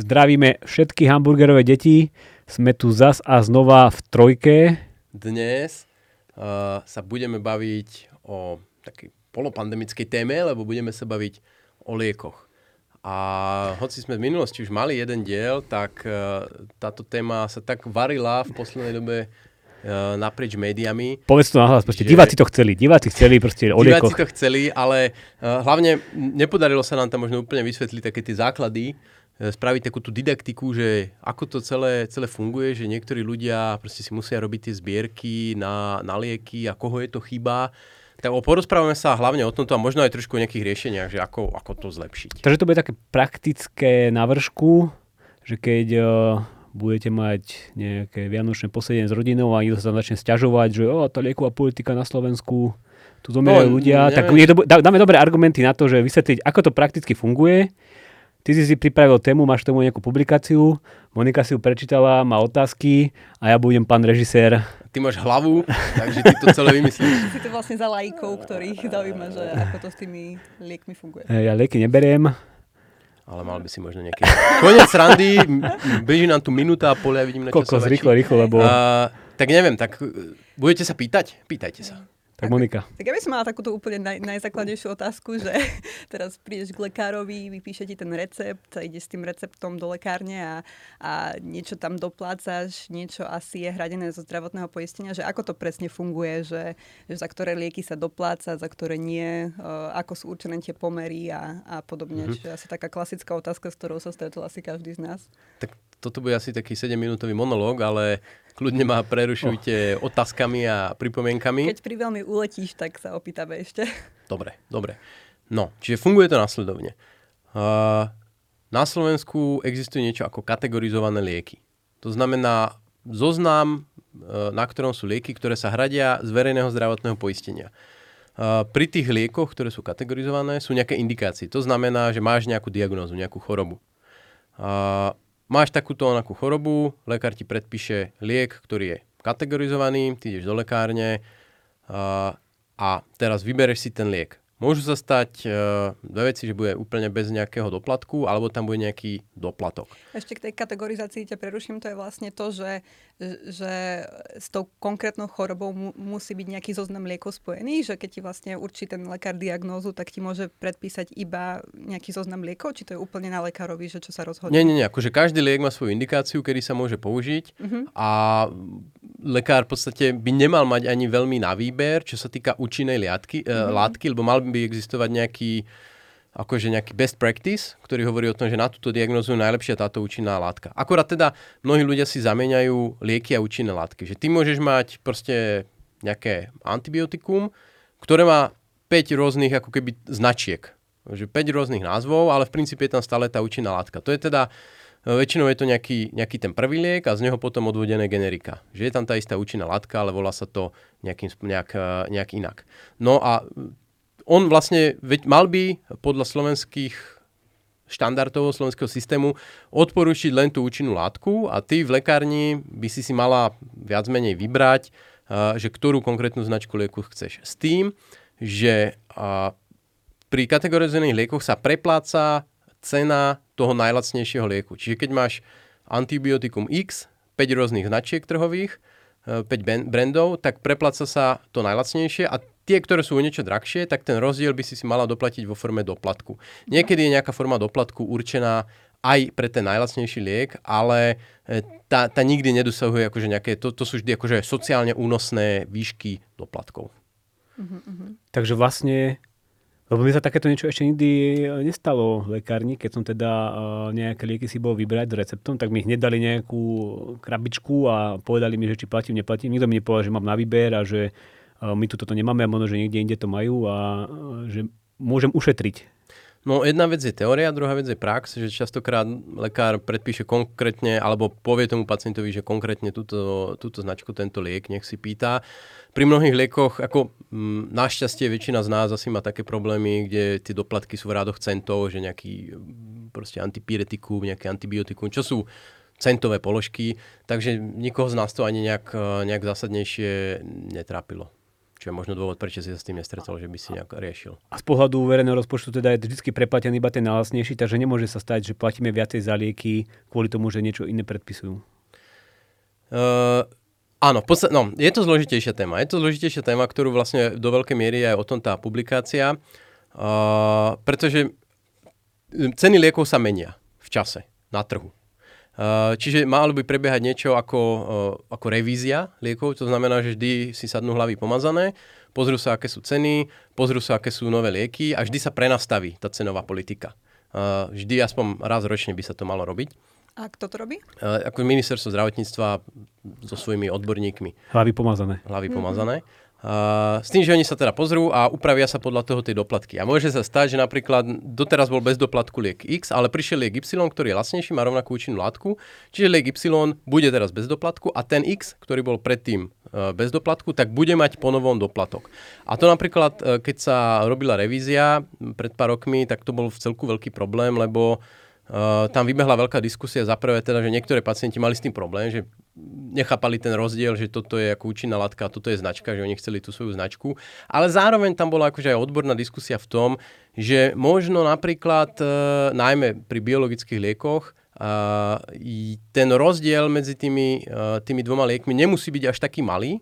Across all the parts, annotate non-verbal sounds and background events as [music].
Zdravíme všetky hamburgerové deti. Sme tu zas a znova v trojke. Dnes uh, sa budeme baviť o takej polopandemickej téme, lebo budeme sa baviť o liekoch. A hoci sme v minulosti už mali jeden diel, tak uh, táto téma sa tak varila v poslednej dobe uh, naprieč médiami. Povedz to nahlas, proste že... diváci to chceli, diváci chceli proste o. Diváci to chceli, ale uh, hlavne nepodarilo sa nám tam možno úplne vysvetliť také tie základy, E, spraviť takú tú didaktiku, že ako to celé, celé funguje, že niektorí ľudia proste si musia robiť tie zbierky na, na lieky a koho je to chyba. Tak porozprávame sa hlavne o tomto a možno aj trošku o nejakých riešeniach, že ako, ako to zlepšiť. Takže to bude také praktické na vršku, že keď uh, budete mať nejaké vianočné posedenie s rodinou a niekto sa tam začne stiažovať, že oh, tá lieková politika na Slovensku, tu zomierajú no, ľudia, neviem. tak je, dáme dobré argumenty na to, že vysvetliť, ako to prakticky funguje Ty si si pripravil tému, máš tomu nejakú publikáciu, Monika si ju prečítala, má otázky a ja budem pán režisér. Ty máš hlavu, takže ty to celé vymyslíš. [laughs] Si to vlastne za lajkov, ktorých zaujíma, že ako to s tými liekmi funguje. Ja lieky neberiem. Ale mal by si možno nejaký... Konec randy, beží nám tu minúta a pol, ja vidím na Kokos, rýchlo, rýchlo, lebo... Uh, tak neviem, tak budete sa pýtať? Pýtajte sa. Tak Monika. Tak ja by som mala takúto úplne naj, najzákladnejšiu otázku, že [laughs] teraz prídeš k lekárovi, vypíše ti ten recept, ide s tým receptom do lekárne a, a niečo tam doplácaš, niečo asi je hradené zo zdravotného poistenia, že ako to presne funguje, že, že za ktoré lieky sa dopláca, za ktoré nie, uh, ako sú určené tie pomery a, a podobne. Mm-hmm. Čiže asi taká klasická otázka, s ktorou sa stretol asi každý z nás. Tak toto bude asi taký 7-minútový monológ, ale kľudne ma prerušujte oh. otázkami a pripomienkami. Keď pri veľmi uletíš, tak sa opýtame ešte. Dobre, dobre. No, čiže funguje to následovne. Uh, na Slovensku existuje niečo ako kategorizované lieky. To znamená zoznam, uh, na ktorom sú lieky, ktoré sa hradia z verejného zdravotného poistenia. Uh, pri tých liekoch, ktoré sú kategorizované, sú nejaké indikácie. To znamená, že máš nejakú diagnózu, nejakú chorobu. Uh, máš takúto onakú chorobu, lekár ti predpíše liek, ktorý je kategorizovaný, ty ideš do lekárne uh, a teraz vybereš si ten liek. Môžu sa stať uh, dve veci, že bude úplne bez nejakého doplatku, alebo tam bude nejaký doplatok. Ešte k tej kategorizácii ťa preruším, to je vlastne to, že, že s tou konkrétnou chorobou mu, musí byť nejaký zoznam liekov spojený, že keď ti vlastne určí ten lekár diagnózu, tak ti môže predpísať iba nejaký zoznam liekov, či to je úplne na lekárovi, že čo sa rozhodne? Nie, nie, nie, akože každý liek má svoju indikáciu, kedy sa môže použiť uh-huh. a lekár v podstate by nemal mať ani veľmi na výber, čo sa týka účinnej liatky, mm-hmm. uh, látky, lebo mal by existovať nejaký akože nejaký best practice, ktorý hovorí o tom, že na túto diagnozu je najlepšia táto účinná látka. Akorát teda mnohí ľudia si zamieňajú lieky a účinné látky. Že ty môžeš mať proste nejaké antibiotikum, ktoré má 5 rôznych ako keby značiek. Že 5 rôznych názvov, ale v princípe je tam stále tá účinná látka. To je teda No, väčšinou je to nejaký, nejaký ten prvý liek a z neho potom odvodené generika. Že je tam tá istá účinná látka, ale volá sa to nejakým, nejak, nejak inak. No a on vlastne mal by podľa slovenských štandardov slovenského systému odporučiť len tú účinnú látku a ty v lekárni by si si mala viac menej vybrať, že ktorú konkrétnu značku lieku chceš. S tým, že pri kategorizovaných liekoch sa prepláca cena toho najlacnejšieho lieku. Čiže keď máš antibiotikum X, 5 rôznych značiek trhových, 5 e, brandov, tak prepláca sa to najlacnejšie a tie, ktoré sú o niečo drahšie, tak ten rozdiel by si si mala doplatiť vo forme doplatku. Niekedy je nejaká forma doplatku určená aj pre ten najlacnejší liek, ale e, tá, tá nikdy nedosahuje akože nejaké, to, to sú vždy akože sociálne únosné výšky doplatkov. Uh-huh, uh-huh. Takže vlastne lebo mi sa takéto niečo ešte nikdy e, nestalo v lekárni, keď som teda uh, nejaké lieky si bol vybrať s receptom, tak mi hneď dali nejakú krabičku a povedali mi, že či platím, neplatím. Nikto mi nepovedal, že mám na výber a že uh, my tu toto nemáme a možno, že niekde inde to majú a uh, že môžem ušetriť. No jedna vec je teória, druhá vec je prax, že častokrát lekár predpíše konkrétne, alebo povie tomu pacientovi, že konkrétne túto, túto značku, tento liek, nech si pýta. Pri mnohých liekoch, ako m, mm, našťastie väčšina z nás asi má také problémy, kde tie doplatky sú v rádoch centov, že nejaký mm, proste antipyretikum, nejaké antibiotikum, čo sú centové položky, takže nikoho z nás to ani nejak, uh, nejak zásadnejšie netrápilo. Čo je možno dôvod, prečo si sa s tým nestretol, že by si nejak riešil. A z pohľadu verejného rozpočtu teda je vždy preplatený iba ten najlasnejší, takže nemôže sa stať, že platíme viacej za lieky kvôli tomu, že niečo iné predpisujú. Uh, áno, podstate, no, je to zložitejšia téma. Je to zložitejšia téma, ktorú vlastne do veľkej miery je aj o tom tá publikácia, uh, pretože ceny liekov sa menia v čase na trhu. Eh, čiže malo by prebiehať niečo ako, eh, ako revízia liekov, to znamená, že vždy si sadnú hlavy pomazané, pozrú sa, aké sú ceny, pozrú sa, aké sú nové lieky a vždy sa prenastaví tá cenová politika. Eh, vždy aspoň raz ročne by sa to malo robiť. A kto to robí? Ako ministerstvo zdravotníctva so svojimi odborníkmi. Hlavy pomazané. Hlavy pomazané. Mm-hmm. Uh, s tým, že oni sa teda pozrú a upravia sa podľa toho tie doplatky. A môže sa stať, že napríklad doteraz bol bez doplatku liek X, ale prišiel liek Y, ktorý je lacnejší, má rovnakú účinnú látku, čiže liek Y bude teraz bez doplatku a ten X, ktorý bol predtým uh, bez doplatku, tak bude mať ponovom doplatok. A to napríklad, uh, keď sa robila revízia pred pár rokmi, tak to bol v celku veľký problém, lebo Uh, tam vybehla veľká diskusia za prvé teda, že niektoré pacienti mali s tým problém, že nechápali ten rozdiel, že toto je ako účinná látka a toto je značka, že oni chceli tú svoju značku. Ale zároveň tam bola akože aj odborná diskusia v tom, že možno napríklad, uh, najmä pri biologických liekoch, uh, ten rozdiel medzi tými, uh, tými dvoma liekmi nemusí byť až taký malý,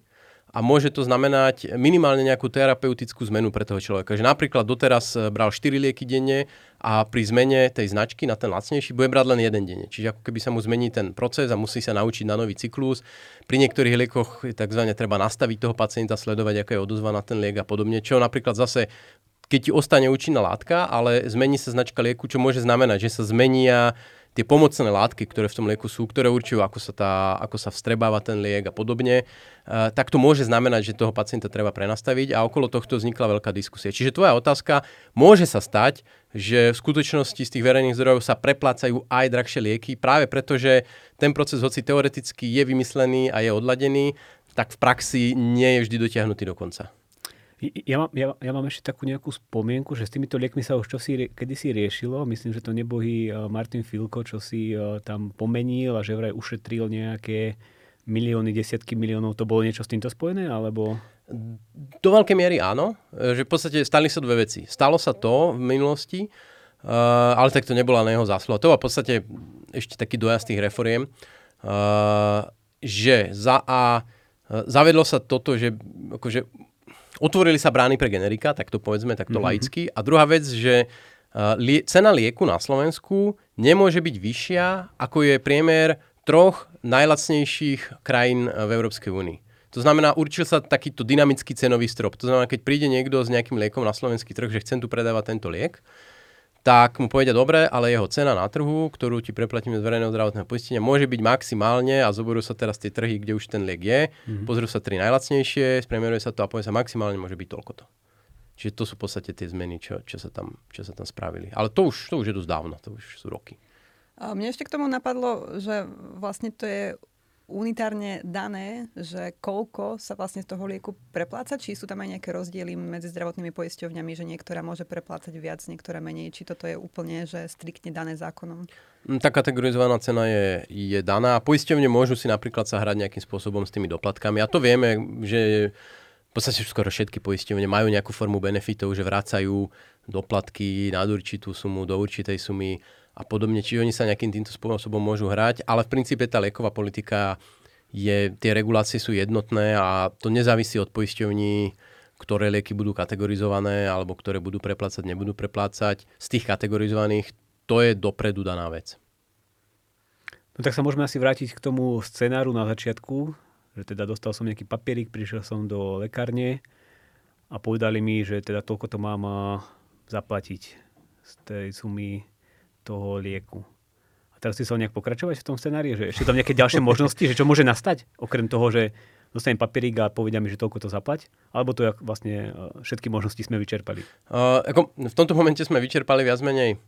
a môže to znamenať minimálne nejakú terapeutickú zmenu pre toho človeka. Že napríklad doteraz eh, bral 4 lieky denne a pri zmene tej značky na ten lacnejší bude brať len jeden denne. Čiže ako keby sa mu zmení ten proces a musí sa naučiť na nový cyklus. Pri niektorých liekoch tzv. treba nastaviť toho pacienta, sledovať, aká je odozva na ten liek a podobne. Čo napríklad zase keď ti ostane účinná látka, ale zmení sa značka lieku, čo môže znamenať, že sa zmenia tie pomocné látky, ktoré v tom lieku sú, ktoré určujú, ako sa, tá, ako sa vstrebáva ten liek a podobne, uh, tak to môže znamenať, že toho pacienta treba prenastaviť a okolo tohto vznikla veľká diskusia. Čiže tvoja otázka, môže sa stať, že v skutočnosti z tých verejných zdrojov sa preplácajú aj drahšie lieky, práve preto, že ten proces, hoci teoreticky je vymyslený a je odladený, tak v praxi nie je vždy dotiahnutý do konca. Ja mám, ja, ja mám ešte takú nejakú spomienku, že s týmito liekmi sa už čosi kedysi riešilo. Myslím, že to nebohý e, Martin Filko, čo si uh, tam pomenil a že vraj ušetril nejaké milióny, desiatky miliónov. To bolo niečo s týmto spojené? Alebo... Do veľkej miery áno. E, že v podstate stali sa dve veci. Stalo sa to v minulosti, uh, ale tak to nebola na jeho zásluha. To bol v podstate ešte taký dojazd tých reforiem, uh, že za a zavedlo sa toto, že akože otvorili sa brány pre generika, tak to povedzme takto mm-hmm. laicky. A druhá vec, že uh, lie, cena lieku na Slovensku nemôže byť vyššia, ako je priemer troch najlacnejších krajín v Európskej únii. To znamená, určil sa takýto dynamický cenový strop. To znamená, keď príde niekto s nejakým liekom na slovenský trh, že chcem tu predávať tento liek, tak mu povedia, dobre, ale jeho cena na trhu, ktorú ti preplatíme z verejného zdravotného poistenia, môže byť maximálne a zoberú sa teraz tie trhy, kde už ten liek je, mm-hmm. pozrú sa tri najlacnejšie, spremieruje sa to a povie sa maximálne môže byť toľko to. Čiže to sú v podstate tie zmeny, čo, čo, sa, tam, čo sa tam spravili. Ale to už, to už je dosť dávno, to už sú roky. A mne ešte k tomu napadlo, že vlastne to je unitárne dané, že koľko sa vlastne z toho lieku prepláca, či sú tam aj nejaké rozdiely medzi zdravotnými poisťovňami, že niektorá môže preplácať viac, niektorá menej, či toto je úplne že striktne dané zákonom? Mm, tá kategorizovaná cena je, je daná. Poisťovne môžu si napríklad sa hrať nejakým spôsobom s tými doplatkami. A to vieme, že v podstate skoro všetky poisťovne majú nejakú formu benefitov, že vracajú doplatky nad určitú sumu do určitej sumy a podobne. Čiže oni sa nejakým týmto spôsobom môžu hrať, ale v princípe tá lieková politika je, tie regulácie sú jednotné a to nezávisí od poisťovní, ktoré lieky budú kategorizované alebo ktoré budú preplácať, nebudú preplácať. Z tých kategorizovaných to je dopredu daná vec. No tak sa môžeme asi vrátiť k tomu scenáru na začiatku, že teda dostal som nejaký papierik, prišiel som do lekárne a povedali mi, že teda toľko to mám zaplatiť z tej sumy toho lieku. A teraz si sa nejak pokračovať v tom scenári, že ešte tam nejaké ďalšie možnosti, že čo môže nastať, okrem toho, že dostanem papierik a povedia mi, že toľko to zaplať? Alebo to vlastne e, všetky možnosti sme vyčerpali? Uh, ako v tomto momente sme vyčerpali viac menej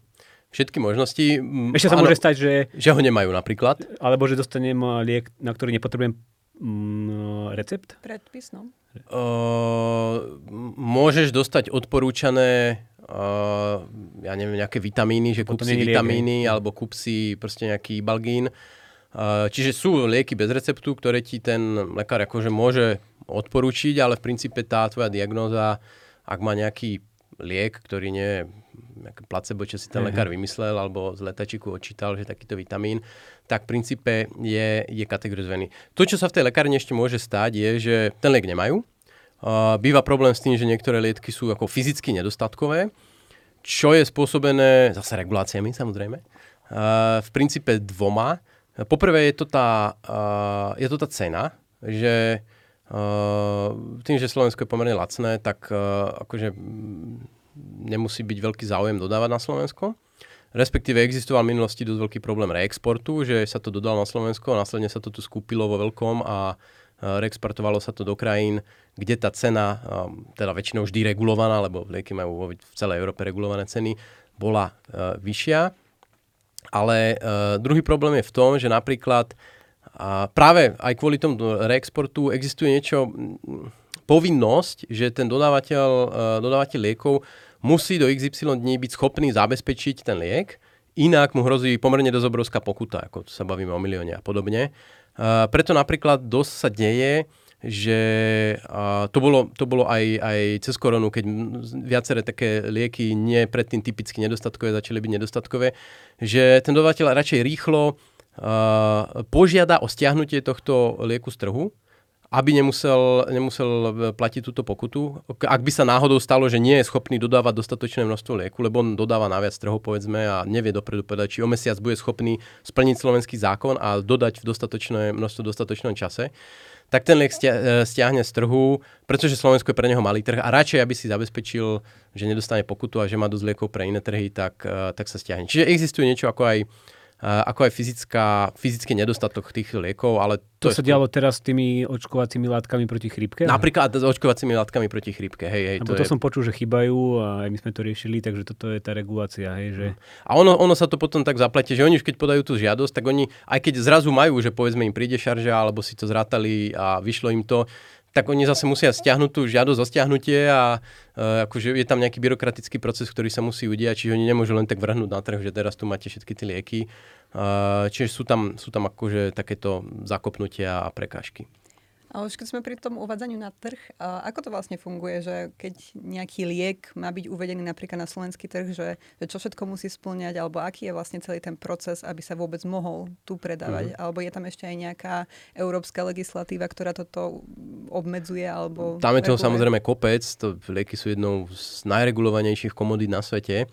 všetky možnosti. Ešte sa môže stať, že... Že ho nemajú napríklad. Alebo že dostanem e, liek, na ktorý nepotrebujem mm, recept? Predpis, no. Uh, môžeš dostať odporúčané uh, ja neviem, nejaké vitamíny, že kúp si vitamíny liek, alebo kúp si proste nejaký balgín. Čiže sú lieky bez receptu, ktoré ti ten lekár akože môže odporúčiť, ale v princípe tá tvoja diagnóza, ak má nejaký liek, ktorý nie je placebo, čo si ten lekár vymyslel, alebo z letačiku odčítal, že takýto vitamín, tak v princípe je, je kategorizovaný. To, čo sa v tej lekárni ešte môže stať, je, že ten liek nemajú. Býva problém s tým, že niektoré lietky sú ako fyzicky nedostatkové, čo je spôsobené zase reguláciami samozrejme. V princípe dvoma. Poprvé je to tá, uh, je to tá cena, že uh, tým, že Slovensko je pomerne lacné, tak uh, akože nemusí byť veľký záujem dodávať na Slovensko. Respektíve existoval v minulosti dosť veľký problém reexportu, že sa to dodalo na Slovensko, následne sa to tu skúpilo vo veľkom a reexportovalo sa to do krajín, kde tá cena, teda väčšinou vždy regulovaná, lebo lieky majú v celej Európe regulované ceny, bola vyššia. Ale uh, druhý problém je v tom, že napríklad práve aj kvôli tomu reexportu existuje niečo, povinnosť, že ten dodávateľ, dodávateľ liekov musí do XY dní byť schopný zabezpečiť ten liek, inak mu hrozí pomerne dosť obrovská pokuta, ako sa bavíme o milióne a podobne. Uh, preto napríklad dosť sa deje, že uh, to bolo, to bolo aj, aj cez koronu, keď viaceré také lieky nie predtým typicky nedostatkové začali byť nedostatkové, že ten dodateľ radšej rýchlo uh, požiada o stiahnutie tohto lieku z trhu, aby nemusel, nemusel platiť túto pokutu. Ak by sa náhodou stalo, že nie je schopný dodávať dostatočné množstvo lieku, lebo on dodáva na viac trhov, povedzme, a nevie dopredu povedať, či o mesiac bude schopný splniť slovenský zákon a dodať v dostatočné množstvo v dostatočnom čase, tak ten liek e, stiahne z trhu, pretože Slovensko je pre neho malý trh a radšej, aby si zabezpečil, že nedostane pokutu a že má dosť liekov pre iné trhy, tak, e, tak sa stiahne. Čiže existuje niečo ako aj ako aj fyzická, fyzický nedostatok tých liekov, ale to, to sa dialo teraz s tými očkovacími látkami proti chrípke? Napríklad s očkovacími látkami proti chrípke, hej, hej. To, to je... som počul, že chýbajú a aj my sme to riešili, takže toto je tá regulácia, hej, že... A ono, ono sa to potom tak zapletie, že oni už keď podajú tú žiadosť, tak oni, aj keď zrazu majú, že povedzme im príde šarža, alebo si to zrátali a vyšlo im to, tak oni zase musia stiahnuť tú žiadosť o stiahnutie a uh, akože je tam nejaký byrokratický proces, ktorý sa musí udiať, čiže oni nemôžu len tak vrhnúť na trh, že teraz tu máte všetky tie lieky. Uh, čiže sú tam, sú tam akože takéto zakopnutia a prekážky. A už keď sme pri tom uvádzaniu na trh, ako to vlastne funguje, že keď nejaký liek má byť uvedený napríklad na slovenský trh, že, že čo všetko musí splňať, alebo aký je vlastne celý ten proces, aby sa vôbec mohol tu predávať, mm. alebo je tam ešte aj nejaká európska legislatíva, ktorá toto obmedzuje, alebo... Tam je toho samozrejme kopec, to lieky sú jednou z najregulovanejších komodít na svete.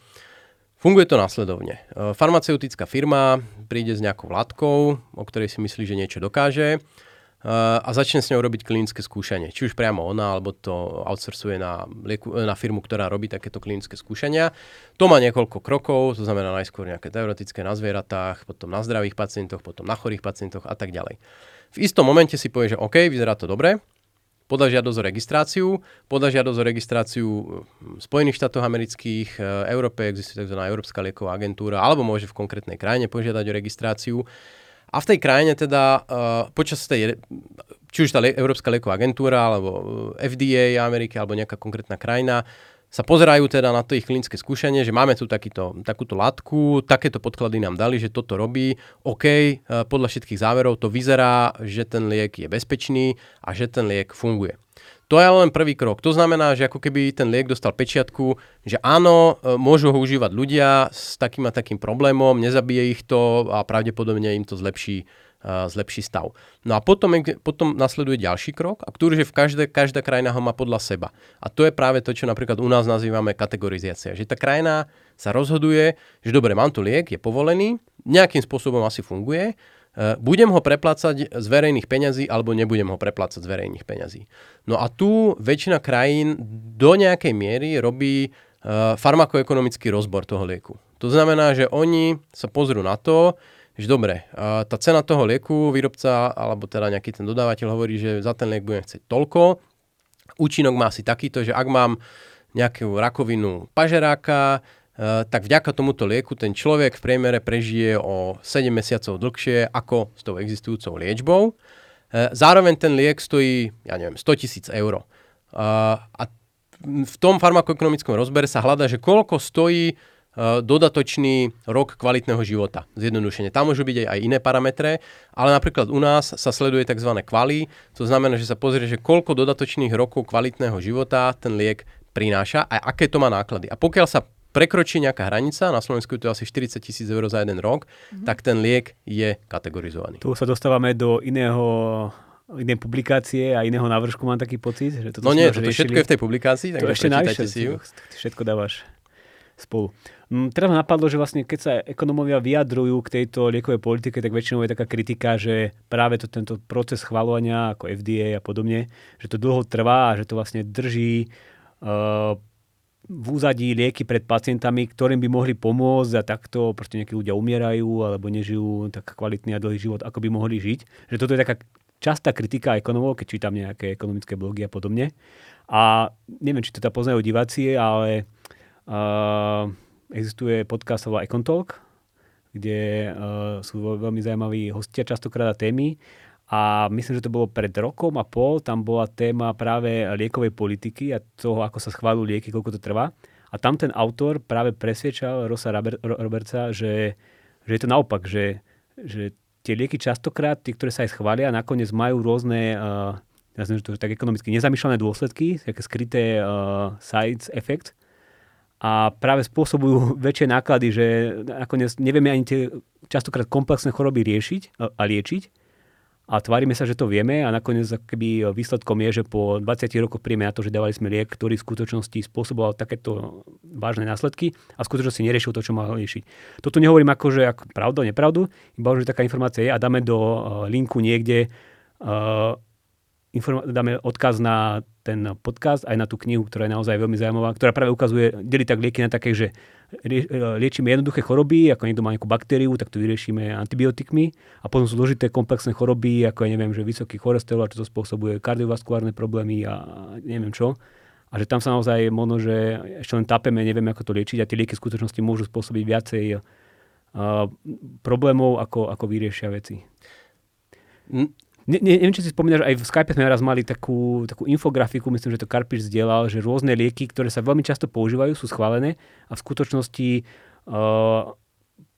Funguje to následovne. E, farmaceutická firma príde s nejakou látkou, o ktorej si myslí, že niečo dokáže a začne s ňou robiť klinické skúšanie. Či už priamo ona, alebo to outsourcuje na, lieku, na firmu, ktorá robí takéto klinické skúšania. To má niekoľko krokov, to znamená najskôr nejaké teoretické na zvieratách, potom na zdravých pacientoch, potom na chorých pacientoch a tak ďalej. V istom momente si povie, že OK, vyzerá to dobre, podá žiadosť o registráciu, podá žiadosť o registráciu v Spojených štátoch amerických, v Európe existuje tzv. Európska lieková agentúra, alebo môže v konkrétnej krajine požiadať o registráciu. A v tej krajine teda uh, počas tej, či už tá Európska lieková agentúra, alebo eh, FDA Ameriky, alebo nejaká konkrétna krajina, sa pozerajú teda na to ich klinické skúšanie, že máme tu takýto, takúto látku, takéto podklady nám dali, že toto robí, OK, uh, podľa všetkých záverov to vyzerá, že ten liek je bezpečný a že ten liek funguje. To je len prvý krok. To znamená, že ako keby ten liek dostal pečiatku, že áno, e, môžu ho užívať ľudia s takým a takým problémom, nezabije ich to a pravdepodobne im to zlepší, uh, zlepší stav. No a potom, potom nasleduje ďalší krok, a ktorý, že v každé, každá krajina ho má podľa seba. A to je práve to, čo napríklad u nás nazývame kategorizácia. Že tá krajina sa rozhoduje, že dobre, mám tu liek, je povolený, nejakým spôsobom asi funguje, budem ho preplácať z verejných peňazí alebo nebudem ho preplácať z verejných peňazí. No a tu väčšina krajín do nejakej miery robí uh, farmakoekonomický rozbor toho lieku. To znamená, že oni sa pozrú na to, že dobre, uh, tá cena toho lieku, výrobca alebo teda nejaký ten dodávateľ hovorí, že za ten liek budem chcieť toľko. Účinok má asi takýto, že ak mám nejakú rakovinu pažeráka, tak vďaka tomuto lieku ten človek v priemere prežije o 7 mesiacov dlhšie ako s tou existujúcou liečbou. Eh, zároveň ten liek stojí, ja neviem, 100 tisíc eur. Eh, a v tom farmakoekonomickom rozbere sa hľada, že koľko stojí dodatočný rok kvalitného života. Zjednodušene. Tam môžu byť aj iné parametre, ale napríklad u nás sa sleduje tzv. kvali, to znamená, že sa pozrie, že koľko dodatočných rokov kvalitného života ten liek prináša a aké to má náklady. A pokiaľ sa prekročí nejaká hranica, na Slovensku je to asi 40 tisíc eur za jeden rok, mm-hmm. tak ten liek je kategorizovaný. Tu sa dostávame do iného iné publikácie a iného návršku mám taký pocit. Že toto no nie, toto všetko je v tej publikácii, to ešte najvyššie, si ju. Všetko dávaš spolu. Mm, teraz ma napadlo, že vlastne keď sa ekonomovia vyjadrujú k tejto liekovej politike, tak väčšinou je taká kritika, že práve to, tento proces schvalovania ako FDA a podobne, že to dlho trvá a že to vlastne drží uh, v úzadí lieky pred pacientami, ktorým by mohli pomôcť a takto proste nejakí ľudia umierajú alebo nežijú tak kvalitný a dlhý život, ako by mohli žiť. Že toto je taká častá kritika ekonomov, keď čítam nejaké ekonomické blogy a podobne. A neviem, či to teda poznajú diváci, ale Uh, existuje podcast volá Econ Talk, kde uh, sú veľmi zaujímaví hostia častokrát a témy. A myslím, že to bolo pred rokom a pol, tam bola téma práve liekovej politiky a toho, ako sa schválujú lieky, koľko to trvá. A tam ten autor práve presviečal Rosa Robertsa, že, že je to naopak, že, že tie lieky častokrát, tie, ktoré sa aj schvália, nakoniec majú rôzne, uh, ja že to tak ekonomicky nezamýšľané dôsledky, také skryté uh, side effects, a práve spôsobujú [laughs] väčšie náklady, že nakoniec nevieme ani tie častokrát komplexné choroby riešiť a liečiť. A tvárime sa, že to vieme a nakoniec keby výsledkom je, že po 20 rokoch príjme na to, že dávali sme liek, ktorý v skutočnosti spôsoboval takéto vážne následky a v skutočnosti neriešil to, čo mal riešiť. Toto nehovorím ako, že ako pravdu, nepravdu, iba že taká informácia je a dáme do linku niekde uh, dáme odkaz na ten podcast, aj na tú knihu, ktorá je naozaj veľmi zaujímavá, ktorá práve ukazuje, delí tak lieky na také, že liečíme jednoduché choroby, ako niekto má nejakú baktériu, tak to vyriešime antibiotikmi a potom sú zložité komplexné choroby, ako ja neviem, že vysoký cholesterol, čo to spôsobuje kardiovaskulárne problémy a neviem čo. A že tam sa naozaj možno, že ešte len tapeme, nevieme, ako to liečiť a tie lieky v skutočnosti môžu spôsobiť viacej uh, problémov, ako, ako vyriešia veci. Ne, ne, neviem, či si spomínaš, aj v Skype sme raz mali takú, takú infografiku, myslím, že to Karpiš zdieľal, že rôzne lieky, ktoré sa veľmi často používajú, sú schválené a v skutočnosti uh,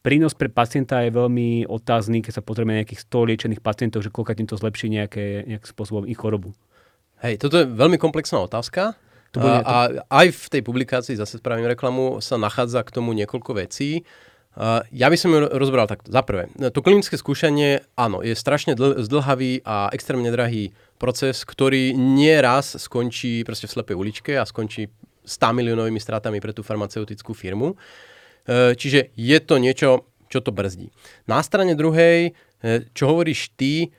prínos pre pacienta je veľmi otázny, keď sa potrebujeme nejakých 100 liečených pacientov, že koľko tým to zlepší nejaké, nejakým spôsobom ich chorobu. Hej, toto je veľmi komplexná otázka. To bude, a, to... a aj v tej publikácii, zase spravím reklamu, sa nachádza k tomu niekoľko vecí. Ja by som ju rozbral takto. Za prvé, to klinické skúšanie, áno, je strašne dl- zdlhavý a extrémne drahý proces, ktorý nie raz skončí proste v slepej uličke a skončí 100 miliónovými stratami pre tú farmaceutickú firmu. E, čiže je to niečo, čo to brzdí. Na strane druhej, e, čo hovoríš ty, e,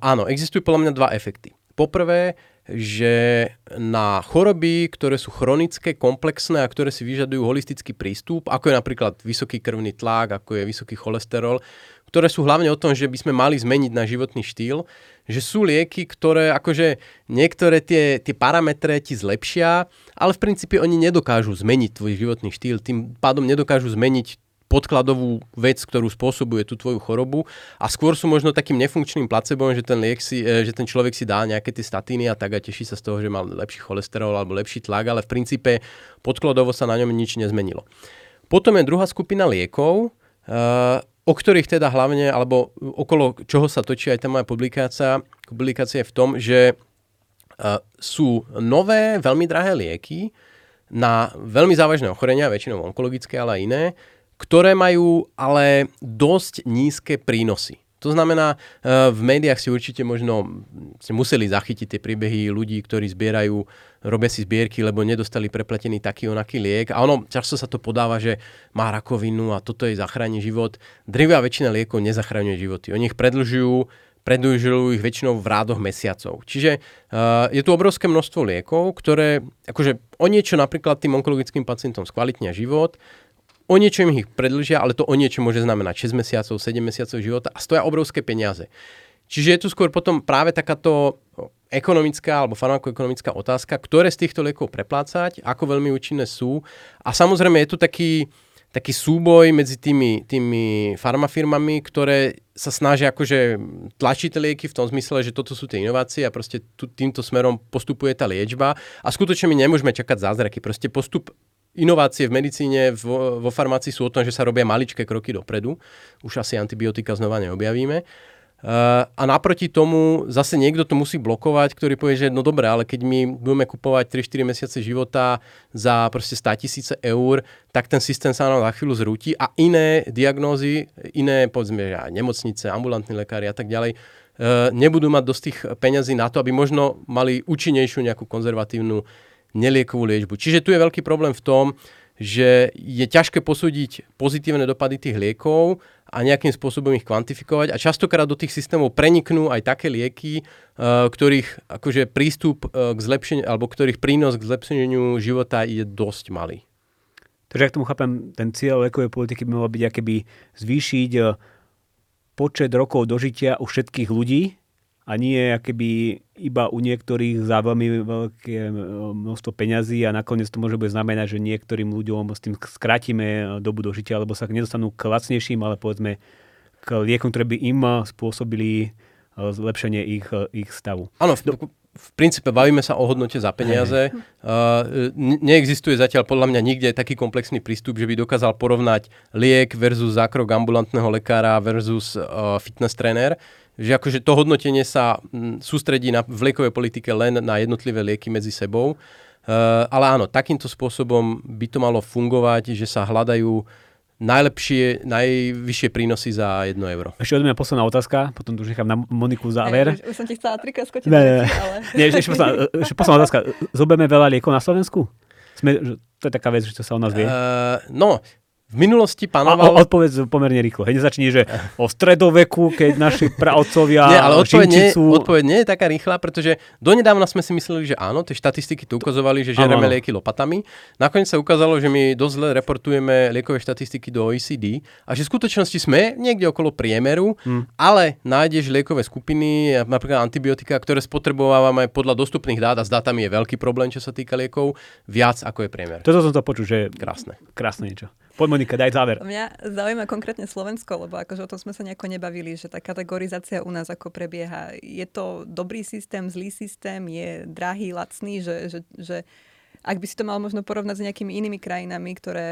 áno, existujú podľa mňa dva efekty. Poprvé, že na choroby, ktoré sú chronické, komplexné a ktoré si vyžadujú holistický prístup, ako je napríklad vysoký krvný tlak, ako je vysoký cholesterol, ktoré sú hlavne o tom, že by sme mali zmeniť na životný štýl, že sú lieky, ktoré akože niektoré tie, tie parametre ti zlepšia, ale v princípe oni nedokážu zmeniť tvoj životný štýl, tým pádom nedokážu zmeniť podkladovú vec, ktorú spôsobuje tú tvoju chorobu a skôr sú možno takým nefunkčným placebom, že ten, liek si, e, že ten človek si dá nejaké tie statíny a tak a teší sa z toho, že má lepší cholesterol alebo lepší tlak, ale v princípe podkladovo sa na ňom nič nezmenilo. Potom je druhá skupina liekov, e, o ktorých teda hlavne, alebo okolo čoho sa točí aj tá moja publikácia, publikácia je v tom, že e, sú nové, veľmi drahé lieky na veľmi závažné ochorenia, väčšinou onkologické, ale aj iné, ktoré majú ale dosť nízke prínosy. To znamená, e, v médiách si určite možno ste museli zachytiť tie príbehy ľudí, ktorí zbierajú, robia si zbierky, lebo nedostali prepletený taký onaký liek. A ono, často sa to podáva, že má rakovinu a toto jej zachráni život. Drvia väčšina liekov nezachraňuje životy. Oni ich predlžujú, predlžujú ich väčšinou v rádoch mesiacov. Čiže uh, je tu obrovské množstvo liekov, ktoré akože o niečo napríklad tým onkologickým pacientom skvalitnia život, o niečo im ich predlžia, ale to o niečo môže znamenať 6 mesiacov, 7 mesiacov života a stoja obrovské peniaze. Čiže je tu skôr potom práve takáto ekonomická alebo farmakoekonomická otázka, ktoré z týchto liekov preplácať, ako veľmi účinné sú. A samozrejme je tu taký, taký súboj medzi tými, tými farmafirmami, ktoré sa snažia akože tlačiť tie lieky v tom zmysle, že toto sú tie inovácie a proste tu, týmto smerom postupuje tá liečba a skutočne my nemôžeme čakať zázraky. Proste postup inovácie v medicíne, vo, vo farmácii sú o tom, že sa robia maličké kroky dopredu. Už asi antibiotika znova neobjavíme. Uh, a naproti tomu zase niekto to musí blokovať, ktorý povie, že no dobre, ale keď my budeme kupovať 3-4 mesiace života za proste 100 tisíce eur, tak ten systém sa nám za chvíľu zrúti a iné diagnózy, iné povedzme, že nemocnice, ambulantní lekári a tak ďalej, uh, nebudú mať dosť tých peňazí na to, aby možno mali účinnejšiu nejakú konzervatívnu neliekovú liečbu. Čiže tu je veľký problém v tom, že je ťažké posúdiť pozitívne dopady tých liekov a nejakým spôsobom ich kvantifikovať a častokrát do tých systémov preniknú aj také lieky, uh, ktorých akože prístup uh, k zlepšeniu, alebo ktorých prínos k zlepšeniu života je dosť malý. Takže ak tomu chápem, ten cieľ lekovej politiky by mal byť akéby zvýšiť uh, počet rokov dožitia u všetkých ľudí a nie akéby iba u niektorých za veľmi veľké množstvo peňazí a nakoniec to môže byť znamenať, že niektorým ľuďom s tým skrátime dobu dožitia, alebo sa nedostanú k lacnejším, ale povedzme k liekom, ktoré by im spôsobili zlepšenie ich, ich stavu. Áno, v, v princípe bavíme sa o hodnote za peniaze. Uh, neexistuje zatiaľ podľa mňa nikde taký komplexný prístup, že by dokázal porovnať liek versus zákrok ambulantného lekára versus uh, fitness tréner že akože to hodnotenie sa mm, sústredí na, v liekovej politike len na jednotlivé lieky medzi sebou. Uh, ale áno, takýmto spôsobom by to malo fungovať, že sa hľadajú najlepšie, najvyššie prínosy za 1 euro. Ešte od mňa posledná otázka, potom tu už nechám na Moniku záver. Hey, už, už som ti chcela trikrát skočiť. Ne, ne, ale... Nie, ešte, posledná, [laughs] ešte posledná otázka. Zobeme veľa liekov na Slovensku? Sme, to je taká vec, že to sa o nás vie. Uh, no, v minulosti panoval... A, odpovedz pomerne rýchlo. Hej, nezačni, že o stredoveku, keď naši [laughs] pravcovia nie, ale odpoveď nie, odpoveď nie je taká rýchla, pretože donedávna sme si mysleli, že áno, tie štatistiky tu ukazovali, že žereme lieky lopatami. Nakoniec sa ukázalo, že my dosť zle reportujeme liekové štatistiky do OECD a že v skutočnosti sme niekde okolo priemeru, hmm. ale nájdeš liekové skupiny, napríklad antibiotika, ktoré spotrebovávame podľa dostupných dát a s dátami je veľký problém, čo sa týka liekov, viac ako je priemer. Toto som to počul, že krásne. Krásne niečo. Poď Monika, daj záver. Mňa zaujíma konkrétne Slovensko, lebo akože o tom sme sa nejako nebavili, že tá kategorizácia u nás ako prebieha. Je to dobrý systém, zlý systém, je drahý, lacný, že, že, že ak by si to mal možno porovnať s nejakými inými krajinami, ktoré,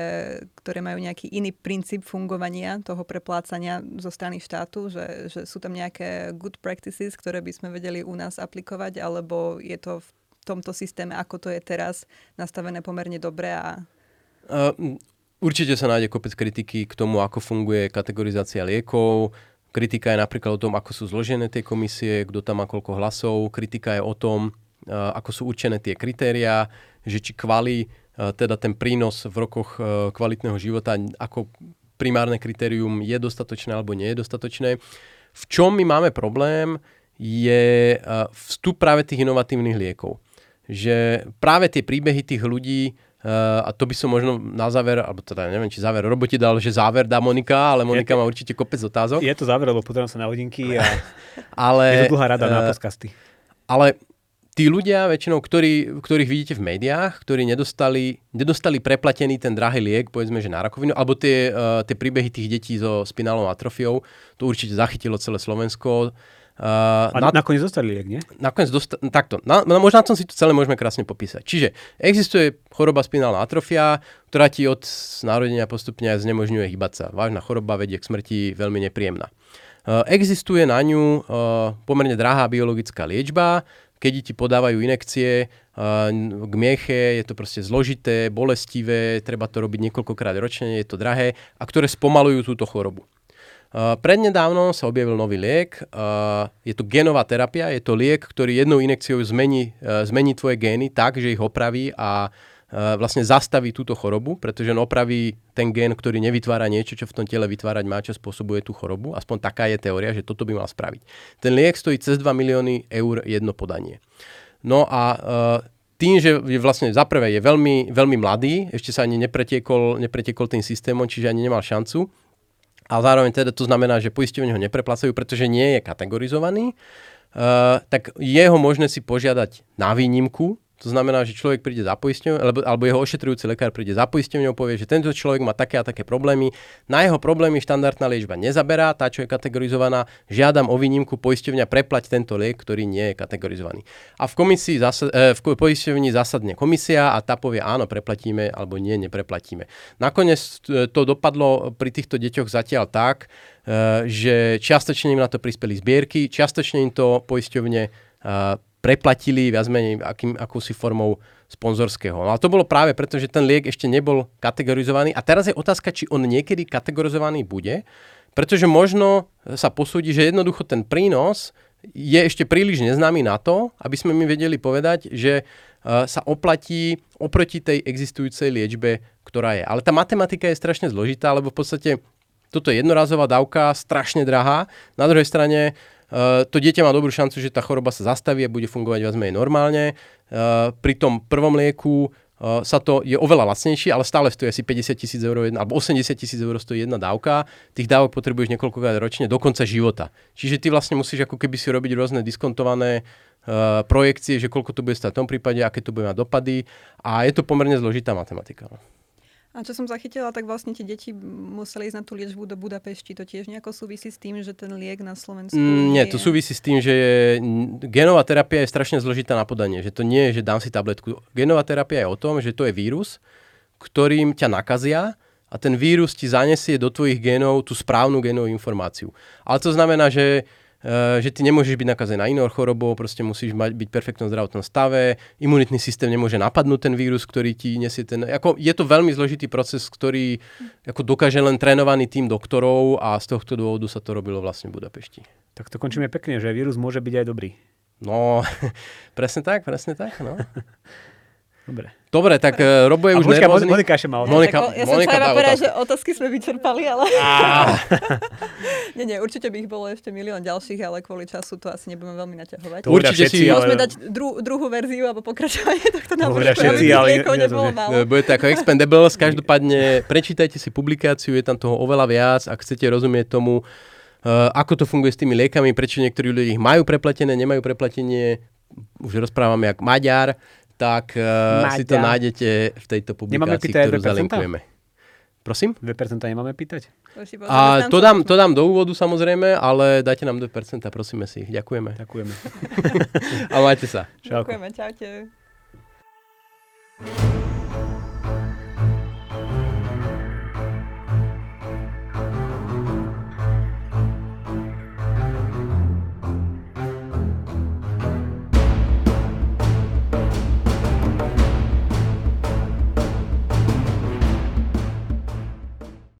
ktoré majú nejaký iný princíp fungovania toho preplácania zo strany štátu, že, že sú tam nejaké good practices, ktoré by sme vedeli u nás aplikovať, alebo je to v tomto systéme, ako to je teraz, nastavené pomerne dobre a... Uh, Určite sa nájde kopec kritiky k tomu, ako funguje kategorizácia liekov. Kritika je napríklad o tom, ako sú zložené tie komisie, kto tam má koľko hlasov. Kritika je o tom, ako sú určené tie kritériá, že či kvali, teda ten prínos v rokoch kvalitného života, ako primárne kritérium je dostatočné alebo nie je dostatočné. V čom my máme problém, je vstup práve tých inovatívnych liekov. Že práve tie príbehy tých ľudí Uh, a to by som možno na záver, alebo teda neviem, či záver roboti dal, že záver dá Monika, ale Monika je, má určite kopec otázok. Je to záver, lebo pozerám sa na hodinky a [laughs] ale, je to dlhá rada uh, na eh, podcasty. Ale tí ľudia väčšinou, ktorí, ktorých vidíte v médiách, ktorí nedostali, nedostali preplatený ten drahý liek, povedzme, že na rakovinu, alebo tie, uh, tie príbehy tých detí so spinálnou atrofiou, to určite zachytilo celé Slovensko. Uh, a na, nakoniec dostali liek, nie? Nakoniec dostali, takto, na, na, možno na tom si to celé môžeme krásne popísať. Čiže existuje choroba spinálna atrofia, ktorá ti od narodenia postupne znemožňuje hýbať sa. Vážna choroba vedie k smrti, veľmi nepríjemná. Uh, existuje na ňu uh, pomerne drahá biologická liečba, keď ti podávajú inekcie uh, k mieche, je to proste zložité, bolestivé, treba to robiť niekoľkokrát ročne, je to drahé a ktoré spomalujú túto chorobu. Uh, prednedávno sa objavil nový liek, uh, je to genová terapia, je to liek, ktorý jednou inekciou zmení, uh, zmení tvoje gény tak, že ich opraví a vlastne zastaví túto chorobu, pretože on opraví ten gén, ktorý nevytvára niečo, čo v tom tele vytvárať má, čo spôsobuje tú chorobu. Aspoň taká je teória, že toto by mal spraviť. Ten liek stojí cez 2 milióny eur jedno podanie. No a tým, že je vlastne za prvé je veľmi, veľmi mladý, ešte sa ani nepretiekol, nepretiekol tým systémom, čiže ani nemal šancu a zároveň teda to znamená, že poisťovne ho nepreplacajú, pretože nie je kategorizovaný, uh, tak je ho možné si požiadať na výnimku, to znamená, že človek príde za poisťovňou, alebo, alebo jeho ošetrujúci lekár príde za poisťovňou, povie, že tento človek má také a také problémy. Na jeho problémy štandardná liečba nezaberá, tá, čo je kategorizovaná, žiadam o výnimku, poisťovňa preplať tento liek, ktorý nie je kategorizovaný. A v komisii zasa, e, v poisťovni zasadne komisia a tá povie áno, preplatíme, alebo nie, nepreplatíme. Nakoniec e, to dopadlo pri týchto deťoch zatiaľ tak, e, že čiastočne im na to prispeli zbierky, čiastočne im to poisťovne preplatili viac menej akým, akúsi formou sponzorského. No a to bolo práve preto, že ten liek ešte nebol kategorizovaný. A teraz je otázka, či on niekedy kategorizovaný bude, pretože možno sa posúdi, že jednoducho ten prínos je ešte príliš neznámy na to, aby sme mi vedeli povedať, že sa oplatí oproti tej existujúcej liečbe, ktorá je. Ale tá matematika je strašne zložitá, lebo v podstate toto je jednorazová dávka, strašne drahá. Na druhej strane to dieťa má dobrú šancu, že tá choroba sa zastaví a bude fungovať viac menej normálne. Uh, pri tom prvom lieku uh, sa to je oveľa lacnejšie, ale stále stojí asi 50 tisíc eur jedna, alebo 80 tisíc eur stojí jedna dávka. Tých dávok potrebuješ niekoľkokrát ročne do konca života. Čiže ty vlastne musíš ako keby si robiť rôzne diskontované uh, projekcie, že koľko to bude stať v tom prípade, aké to bude mať dopady a je to pomerne zložitá matematika. A čo som zachytila, tak vlastne tie deti museli ísť na tú liečbu do Budapešti. To tiež nejako súvisí s tým, že ten liek na Slovensku mm, Nie, to súvisí s tým, že je, genová terapia je strašne zložitá na podanie. Že to nie je, že dám si tabletku. Genová terapia je o tom, že to je vírus, ktorým ťa nakazia a ten vírus ti zanesie do tvojich genov tú správnu genovú informáciu. Ale to znamená, že že ty nemôžeš byť nakazený na inou chorobou, proste musíš mať, byť v perfektnom zdravotnom stave, imunitný systém nemôže napadnúť ten vírus, ktorý ti nesie ten... Ako, je to veľmi zložitý proces, ktorý ako dokáže len trénovaný tým doktorov a z tohto dôvodu sa to robilo vlastne v Budapešti. Tak to končíme pekne, že vírus môže byť aj dobrý. No, [laughs] presne tak, presne tak, no. [laughs] Dobre. Dobre, tak uh, Robo je už počka, nervózny. Monika ešte má Monika, ja, ja Monika som povedať, že otázky sme vyčerpali, ale... [laughs] nie, nie, určite by ich bolo ešte milión ďalších, ale kvôli času to asi nebudeme veľmi naťahovať. To určite si... Môžeme dať dru, druhú verziu alebo pokračovanie tohto návrhu, všetci, ale... nebolo málo. Bude to ako Expendables, každopádne prečítajte si publikáciu, je tam toho oveľa viac, ak chcete rozumieť tomu, uh, ako to funguje s tými liekami, prečo niektorí ľudia ich majú prepletené, nemajú preplatenie, už rozprávame ako Maďar, tak uh, si to nájdete v tejto publikácii, ktorú zalinkujeme. Prosím? 2% nemáme pýtať? A to dám, to dám do úvodu samozrejme, ale dajte nám 2%, prosíme si. Ďakujeme. Ďakujeme. [laughs] a majte sa. Čauko. Ďakujeme, čaute.